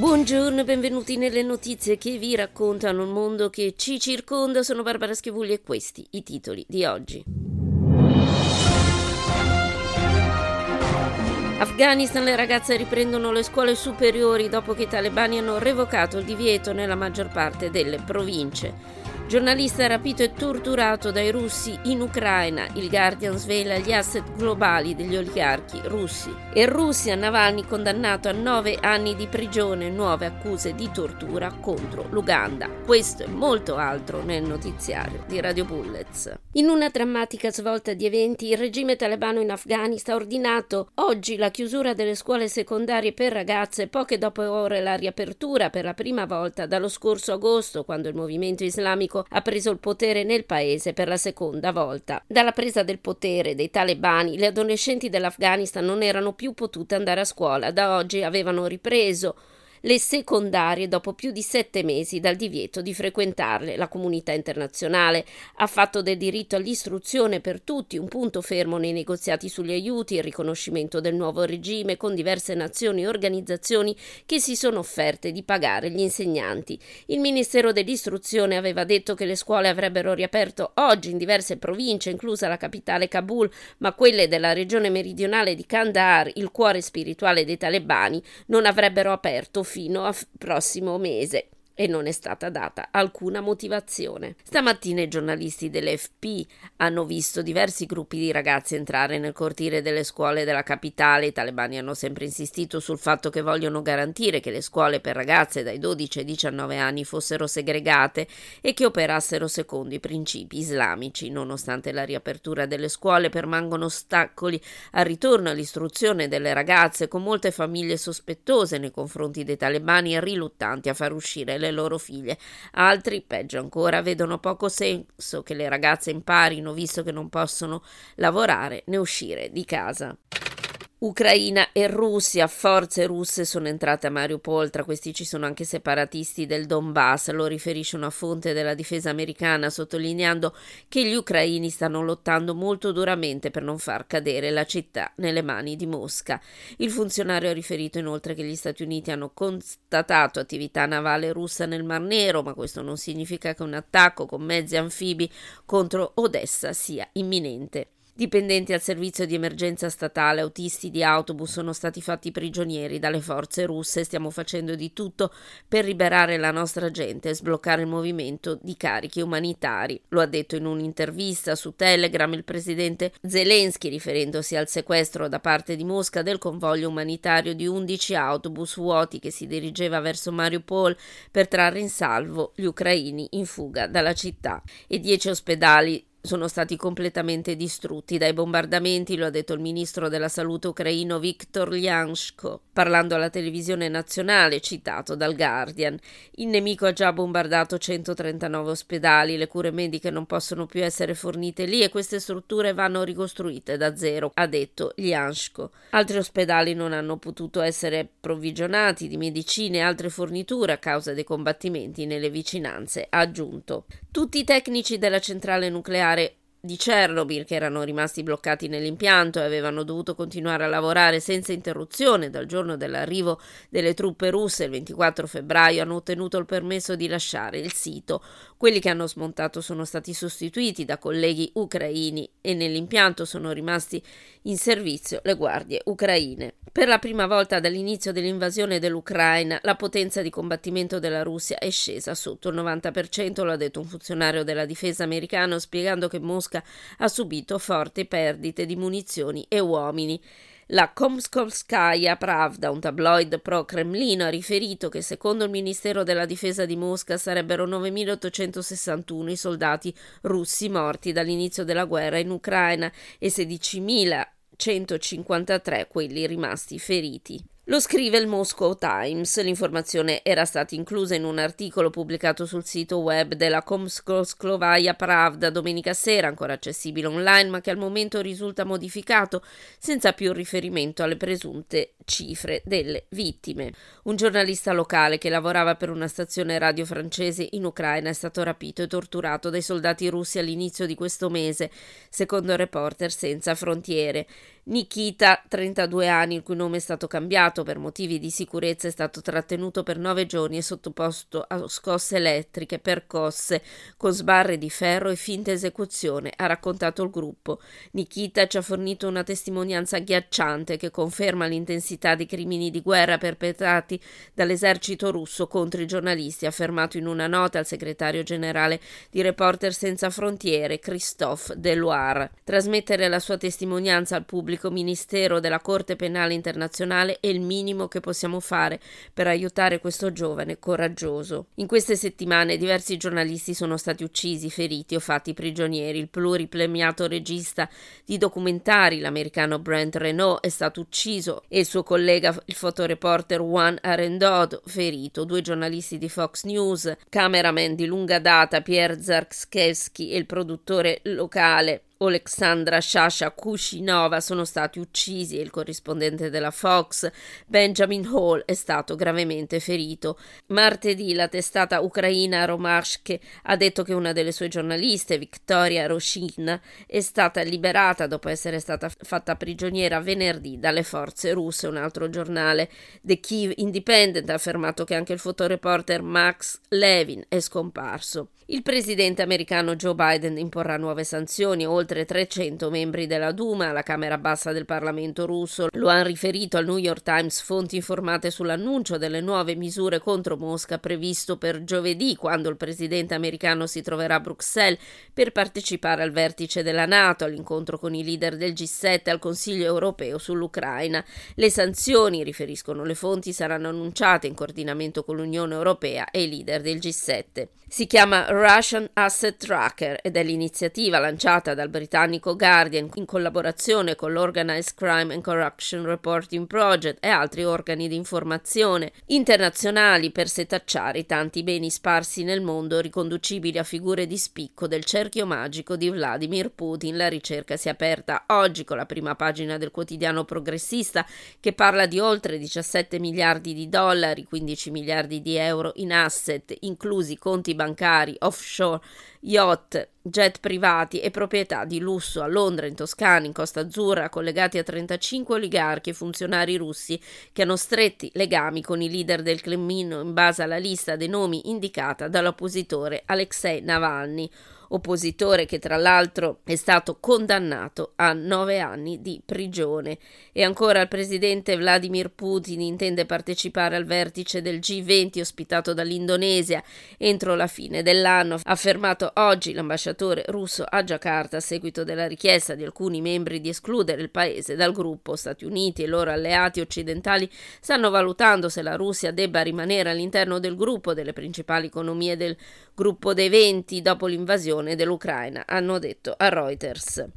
Buongiorno e benvenuti nelle notizie che vi raccontano il mondo che ci circonda. Sono Barbara Schivulli e questi i titoli di oggi. Afghanistan le ragazze riprendono le scuole superiori dopo che i talebani hanno revocato il divieto nella maggior parte delle province. Giornalista rapito e torturato dai russi in Ucraina, il Guardian svela gli asset globali degli oligarchi russi. E Russia, Navalny condannato a nove anni di prigione e nuove accuse di tortura contro l'Uganda. Questo e molto altro nel notiziario di Radio Bullets. In una drammatica svolta di eventi, il regime talebano in Afghanistan ha ordinato oggi la chiusura delle scuole secondarie per ragazze, poche dopo ore la riapertura per la prima volta dallo scorso agosto, quando il movimento islamico ha preso il potere nel paese per la seconda volta. Dalla presa del potere dei talebani, le adolescenti dell'Afghanistan non erano più potute andare a scuola. Da oggi avevano ripreso le secondarie dopo più di sette mesi dal divieto di frequentarle. La comunità internazionale ha fatto del diritto all'istruzione per tutti un punto fermo nei negoziati sugli aiuti il riconoscimento del nuovo regime con diverse nazioni e organizzazioni che si sono offerte di pagare gli insegnanti. Il Ministero dell'Istruzione aveva detto che le scuole avrebbero riaperto oggi in diverse province, inclusa la capitale Kabul, ma quelle della regione meridionale di Kandahar, il cuore spirituale dei talebani, non avrebbero aperto fino al prossimo mese e non è stata data alcuna motivazione. Stamattina i giornalisti dell'FP hanno visto diversi gruppi di ragazzi entrare nel cortile delle scuole della capitale. I talebani hanno sempre insistito sul fatto che vogliono garantire che le scuole per ragazze dai 12 ai 19 anni fossero segregate e che operassero secondo i principi islamici. Nonostante la riapertura delle scuole, permangono ostacoli al ritorno all'istruzione delle ragazze, con molte famiglie sospettose nei confronti dei talebani e riluttanti a far uscire le loro figlie. Altri, peggio ancora, vedono poco senso che le ragazze imparino, visto che non possono lavorare né uscire di casa. Ucraina e Russia, forze russe sono entrate a Mariupol, tra questi ci sono anche separatisti del Donbass, lo riferisce una fonte della difesa americana sottolineando che gli ucraini stanno lottando molto duramente per non far cadere la città nelle mani di Mosca. Il funzionario ha riferito inoltre che gli Stati Uniti hanno constatato attività navale russa nel Mar Nero, ma questo non significa che un attacco con mezzi anfibi contro Odessa sia imminente. Dipendenti al servizio di emergenza statale, autisti di autobus sono stati fatti prigionieri dalle forze russe. Stiamo facendo di tutto per liberare la nostra gente e sbloccare il movimento di carichi umanitari. Lo ha detto in un'intervista su Telegram il presidente Zelensky, riferendosi al sequestro da parte di Mosca del convoglio umanitario di 11 autobus vuoti che si dirigeva verso Mariupol per trarre in salvo gli ucraini in fuga dalla città. E 10 ospedali sono stati completamente distrutti dai bombardamenti, lo ha detto il ministro della salute ucraino Viktor Lyanshko, parlando alla televisione nazionale, citato dal Guardian. Il nemico ha già bombardato 139 ospedali, le cure mediche non possono più essere fornite lì e queste strutture vanno ricostruite da zero, ha detto Lyanshko. Altri ospedali non hanno potuto essere approvvigionati di medicine e altre forniture a causa dei combattimenti nelle vicinanze, ha aggiunto. Tutti i tecnici della centrale nucleare di Chernobyl che erano rimasti bloccati nell'impianto e avevano dovuto continuare a lavorare senza interruzione dal giorno dell'arrivo delle truppe russe il 24 febbraio hanno ottenuto il permesso di lasciare il sito. Quelli che hanno smontato sono stati sostituiti da colleghi ucraini e nell'impianto sono rimasti in servizio le guardie ucraine. Per la prima volta dall'inizio dell'invasione dell'Ucraina la potenza di combattimento della Russia è scesa sotto il 90%, lo ha detto un funzionario della difesa americano spiegando che Mosca ha subito forti perdite di munizioni e uomini. La Komskomskaya Pravda, un tabloid pro-Cremlino, ha riferito che secondo il Ministero della Difesa di Mosca sarebbero 9.861 i soldati russi morti dall'inizio della guerra in Ucraina e 16.153 quelli rimasti feriti. Lo scrive il Moscow Times. L'informazione era stata inclusa in un articolo pubblicato sul sito web della Komsklovaya Pravda domenica sera, ancora accessibile online, ma che al momento risulta modificato senza più riferimento alle presunte cifre delle vittime. Un giornalista locale che lavorava per una stazione radio francese in Ucraina è stato rapito e torturato dai soldati russi all'inizio di questo mese, secondo Reporter Senza Frontiere. Nikita, 32 anni, il cui nome è stato cambiato per motivi di sicurezza, è stato trattenuto per nove giorni e sottoposto a scosse elettriche, percosse con sbarre di ferro e finta esecuzione, ha raccontato il gruppo. Nikita ci ha fornito una testimonianza agghiacciante che conferma l'intensità dei crimini di guerra perpetrati dall'esercito russo contro i giornalisti, ha affermato in una nota al segretario generale di Reporter Senza Frontiere, Christophe Deloire. Trasmettere la sua testimonianza al pubblico pubblico ministero della Corte Penale Internazionale è il minimo che possiamo fare per aiutare questo giovane coraggioso. In queste settimane diversi giornalisti sono stati uccisi, feriti o fatti prigionieri. Il pluripremiato regista di documentari, l'americano Brent Renault, è stato ucciso e il suo collega, il fotoreporter Juan Arendod, ferito. Due giornalisti di Fox News, cameraman di lunga data Pierre Zarkskewski e il produttore locale Alexandra Shasha Kushinova sono stati uccisi e il corrispondente della Fox, Benjamin Hall, è stato gravemente ferito. Martedì la testata ucraina Romashke ha detto che una delle sue giornaliste, Victoria Roshin, è stata liberata dopo essere stata fatta prigioniera venerdì dalle forze russe. Un altro giornale, The Kiev Independent, ha affermato che anche il fotoreporter Max Levin è scomparso. Il presidente americano Joe Biden imporrà nuove sanzioni, oltre 300 membri della Duma, la Camera bassa del Parlamento russo, lo hanno riferito al New York Times fonti informate sull'annuncio delle nuove misure contro Mosca previsto per giovedì, quando il presidente americano si troverà a Bruxelles per partecipare al vertice della Nato, all'incontro con i leader del G7 e al Consiglio europeo sull'Ucraina. Le sanzioni, riferiscono le fonti, saranno annunciate in coordinamento con l'Unione europea e i leader del G7. Si chiama Russian Asset Tracker ed è l'iniziativa lanciata dal britannico Guardian in collaborazione con l'Organized Crime and Corruption Reporting Project e altri organi di informazione internazionali per setacciare i tanti beni sparsi nel mondo riconducibili a figure di spicco del cerchio magico di Vladimir Putin. La ricerca si è aperta oggi con la prima pagina del quotidiano progressista che parla di oltre 17 miliardi di dollari, 15 miliardi di euro in asset, inclusi conti bancari, offshore, yacht, jet privati e proprietà di lusso a Londra, in Toscana, in Costa Azzurra, collegati a 35 oligarchi e funzionari russi che hanno stretti legami con i leader del Cremlino in base alla lista dei nomi indicata dall'oppositore Alexei Navalny oppositore che tra l'altro è stato condannato a nove anni di prigione. E ancora il presidente Vladimir Putin intende partecipare al vertice del G20 ospitato dall'Indonesia entro la fine dell'anno, affermato oggi l'ambasciatore russo a Jakarta a seguito della richiesta di alcuni membri di escludere il paese dal gruppo. Stati Uniti e i loro alleati occidentali stanno valutando se la Russia debba rimanere all'interno del gruppo delle principali economie del gruppo dei 20 dopo l'invasione dell'Ucraina, hanno detto a Reuters.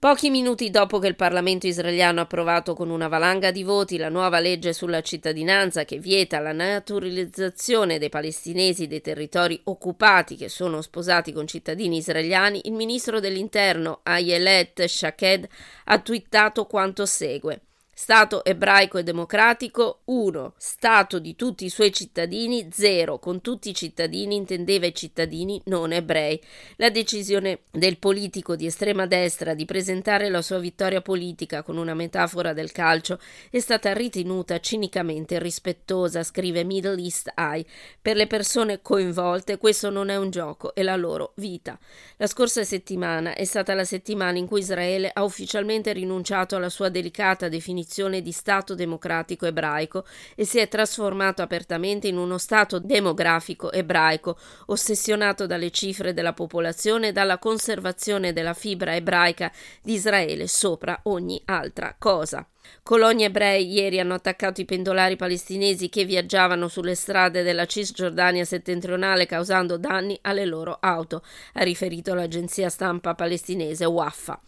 Pochi minuti dopo che il Parlamento israeliano ha approvato con una valanga di voti la nuova legge sulla cittadinanza che vieta la naturalizzazione dei palestinesi dei territori occupati che sono sposati con cittadini israeliani, il ministro dell'interno Ayelet Shaked ha twittato quanto segue. Stato ebraico e democratico 1. Stato di tutti i suoi cittadini 0. Con tutti i cittadini intendeva i cittadini non ebrei. La decisione del politico di estrema destra di presentare la sua vittoria politica con una metafora del calcio è stata ritenuta cinicamente rispettosa, scrive Middle East Eye. Per le persone coinvolte questo non è un gioco, è la loro vita. La scorsa settimana è stata la settimana in cui Israele ha ufficialmente rinunciato alla sua delicata definizione definizione di Stato democratico ebraico e si è trasformato apertamente in uno Stato demografico ebraico, ossessionato dalle cifre della popolazione e dalla conservazione della fibra ebraica di Israele sopra ogni altra cosa. Coloni ebrei ieri hanno attaccato i pendolari palestinesi che viaggiavano sulle strade della Cisgiordania settentrionale causando danni alle loro auto, ha riferito l'agenzia stampa palestinese Waffa.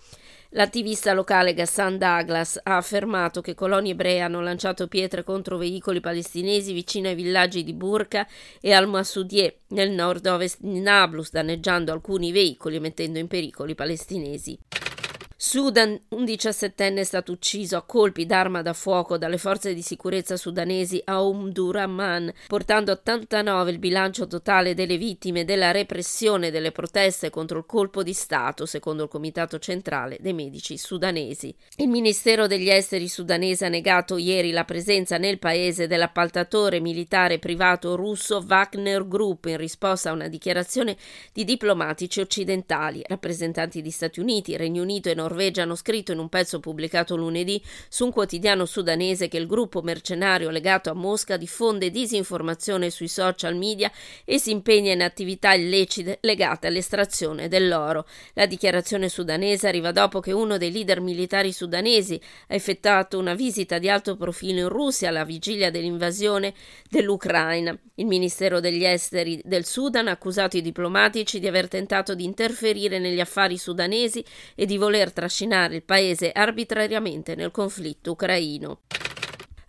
L'attivista locale Gassan Douglas ha affermato che coloni ebrei hanno lanciato pietre contro veicoli palestinesi vicino ai villaggi di Burqa e al-Masudie nel nord-ovest di Nablus, danneggiando alcuni veicoli e mettendo in pericolo i palestinesi. Sudan, un diciassettenne è stato ucciso a colpi d'arma da fuoco dalle forze di sicurezza sudanesi a Umdurman, portando a 89 il bilancio totale delle vittime della repressione delle proteste contro il colpo di Stato, secondo il Comitato Centrale dei Medici Sudanesi. Il Ministero degli Esteri sudanese ha negato ieri la presenza nel paese dell'appaltatore militare privato russo Wagner Group in risposta a una dichiarazione di diplomatici occidentali, rappresentanti di Stati Uniti, Regno Unito e Norvegia Norvegia hanno scritto in un pezzo pubblicato lunedì su un quotidiano sudanese che il gruppo mercenario legato a Mosca diffonde disinformazione sui social media e si impegna in attività illecite legate all'estrazione dell'oro. La dichiarazione sudanese arriva dopo che uno dei leader militari sudanesi ha effettuato una visita di alto profilo in Russia alla vigilia dell'invasione dell'Ucraina. Il Ministero degli Esteri del Sudan ha accusato i diplomatici di aver tentato di interferire negli affari sudanesi e di voler trascinare il paese arbitrariamente nel conflitto ucraino.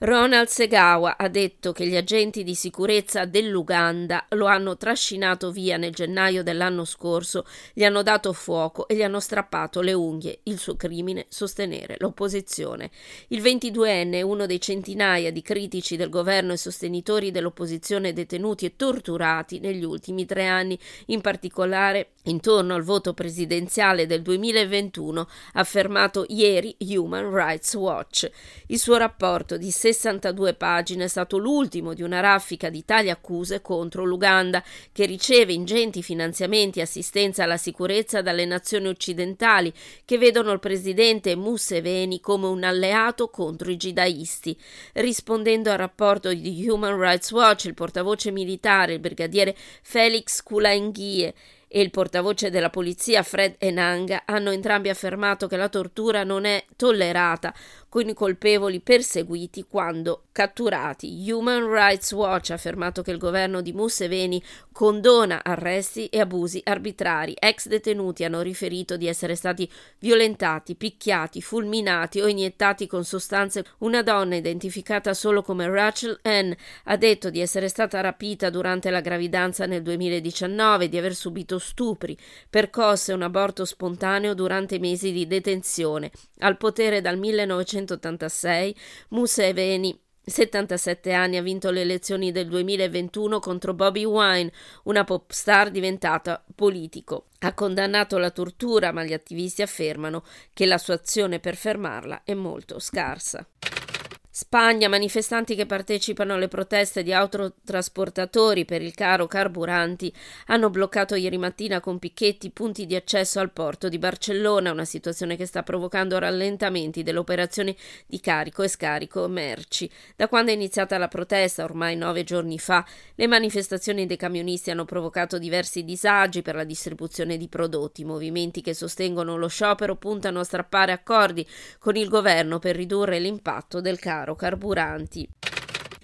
Ronald Segawa ha detto che gli agenti di sicurezza dell'Uganda lo hanno trascinato via nel gennaio dell'anno scorso, gli hanno dato fuoco e gli hanno strappato le unghie. Il suo crimine sostenere l'opposizione. Il 22enne è uno dei centinaia di critici del governo e sostenitori dell'opposizione detenuti e torturati negli ultimi tre anni, in particolare intorno al voto presidenziale del 2021, ha affermato ieri Human Rights Watch. Il suo rapporto di 62 pagine è stato l'ultimo di una raffica di tali accuse contro l'Uganda, che riceve ingenti finanziamenti e assistenza alla sicurezza dalle nazioni occidentali, che vedono il presidente Museveni come un alleato contro i jihadisti. Rispondendo al rapporto di Human Rights Watch, il portavoce militare, il brigadiere Felix Kulainghie, e il portavoce della polizia Fred Enanga hanno entrambi affermato che la tortura non è tollerata con i colpevoli perseguiti quando catturati. Human Rights Watch ha affermato che il governo di Museveni condona arresti e abusi arbitrari. Ex detenuti hanno riferito di essere stati violentati, picchiati, fulminati o iniettati con sostanze. Una donna identificata solo come Rachel N ha detto di essere stata rapita durante la gravidanza nel 2019, di aver subito stupri, percosse un aborto spontaneo durante i mesi di detenzione. Al potere dal 1986, Museveni 77 anni ha vinto le elezioni del 2021 contro Bobby Wine, una pop star diventata politico. Ha condannato la tortura, ma gli attivisti affermano che la sua azione per fermarla è molto scarsa. Spagna, manifestanti che partecipano alle proteste di autotrasportatori per il caro carburanti hanno bloccato ieri mattina con picchetti punti di accesso al porto di Barcellona, una situazione che sta provocando rallentamenti delle operazioni di carico e scarico merci. Da quando è iniziata la protesta, ormai nove giorni fa, le manifestazioni dei camionisti hanno provocato diversi disagi per la distribuzione di prodotti. I movimenti che sostengono lo sciopero puntano a strappare accordi con il governo per ridurre l'impatto del caro caro carburanti.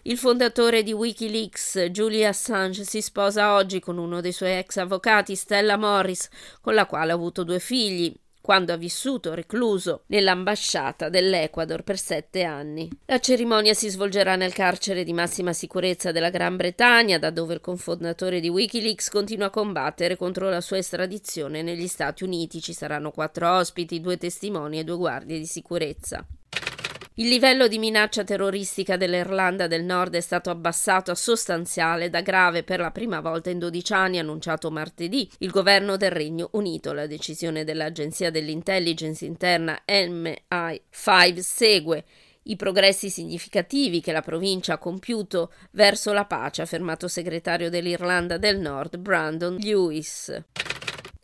Il fondatore di Wikileaks, Julia Assange, si sposa oggi con uno dei suoi ex avvocati, Stella Morris, con la quale ha avuto due figli quando ha vissuto recluso nell'ambasciata dell'Ecuador per sette anni. La cerimonia si svolgerà nel carcere di massima sicurezza della Gran Bretagna, da dove il cofondatore di Wikileaks continua a combattere contro la sua estradizione negli Stati Uniti. Ci saranno quattro ospiti, due testimoni e due guardie di sicurezza. Il livello di minaccia terroristica dell'Irlanda del Nord è stato abbassato a sostanziale da grave per la prima volta in 12 anni, annunciato martedì il governo del Regno Unito. La decisione dell'agenzia dell'intelligence interna MI5 segue i progressi significativi che la provincia ha compiuto verso la pace, affermato segretario dell'Irlanda del Nord Brandon Lewis.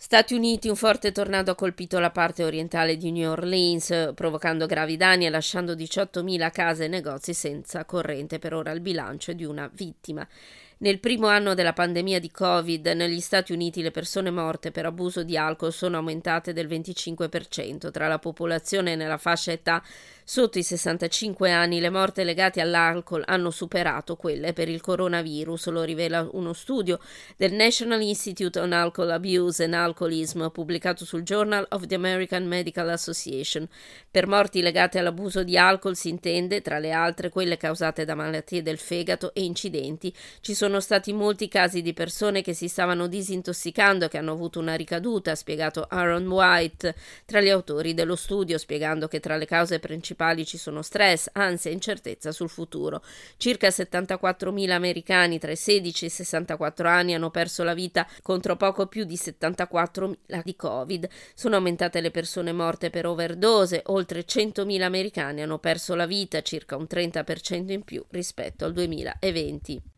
Stati Uniti, un forte tornado ha colpito la parte orientale di New Orleans, provocando gravi danni e lasciando 18.000 case e negozi senza corrente. Per ora il bilancio di una vittima. Nel primo anno della pandemia di Covid negli Stati Uniti le persone morte per abuso di alcol sono aumentate del 25%. Tra la popolazione nella fascia età sotto i 65 anni le morte legate all'alcol hanno superato quelle per il coronavirus, lo rivela uno studio del National Institute on Alcohol Abuse and Alcoholism pubblicato sul Journal of the American Medical Association. Per morti legate all'abuso di alcol si intende, tra le altre, quelle causate da malattie del fegato e incidenti. Ci sono stati molti casi di persone che si stavano disintossicando e che hanno avuto una ricaduta, ha spiegato Aaron White, tra gli autori dello studio, spiegando che tra le cause principali principali ci sono stress, ansia e incertezza sul futuro. Circa 74.000 americani tra i 16 e i 64 anni hanno perso la vita contro poco più di 74.000 di Covid. Sono aumentate le persone morte per overdose, oltre 100.000 americani hanno perso la vita, circa un 30% in più rispetto al 2020.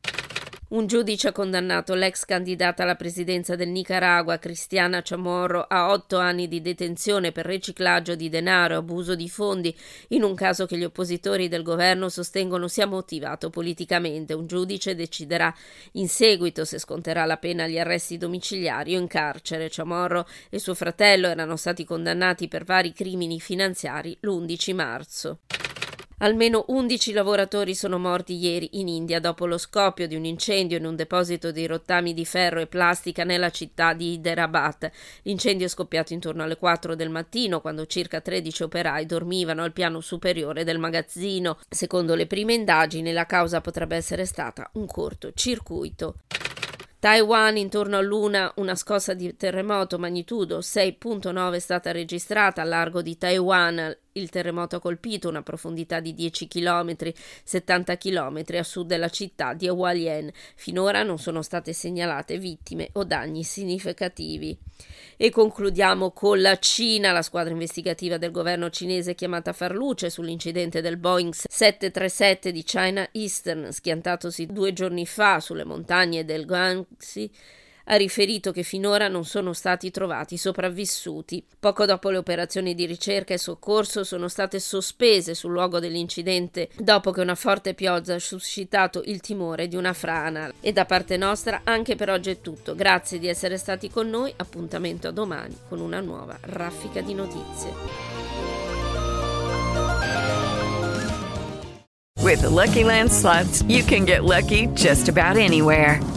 Un giudice ha condannato l'ex candidata alla presidenza del Nicaragua, Cristiana Chamorro, a otto anni di detenzione per riciclaggio di denaro e abuso di fondi, in un caso che gli oppositori del governo sostengono sia motivato politicamente. Un giudice deciderà in seguito se sconterà la pena agli arresti domiciliari o in carcere. Chamorro e suo fratello erano stati condannati per vari crimini finanziari l'11 marzo. Almeno 11 lavoratori sono morti ieri in India dopo lo scoppio di un incendio in un deposito di rottami di ferro e plastica nella città di Hyderabad. L'incendio è scoppiato intorno alle 4 del mattino, quando circa 13 operai dormivano al piano superiore del magazzino. Secondo le prime indagini, la causa potrebbe essere stata un cortocircuito. Taiwan, intorno a Luna, una scossa di terremoto magnitudo 6.9 è stata registrata al largo di Taiwan il terremoto ha colpito una profondità di 10 km, 70 km a sud della città di Hualien. Finora non sono state segnalate vittime o danni significativi. E concludiamo con la Cina. La squadra investigativa del governo cinese chiamata a far luce sull'incidente del Boeing 737 di China Eastern, schiantatosi due giorni fa sulle montagne del Guangxi ha riferito che finora non sono stati trovati sopravvissuti. Poco dopo le operazioni di ricerca e soccorso sono state sospese sul luogo dell'incidente dopo che una forte pioggia ha suscitato il timore di una frana. E da parte nostra anche per oggi è tutto. Grazie di essere stati con noi. Appuntamento a domani con una nuova raffica di notizie. With the Lucky Land slots, you can get lucky just about anywhere.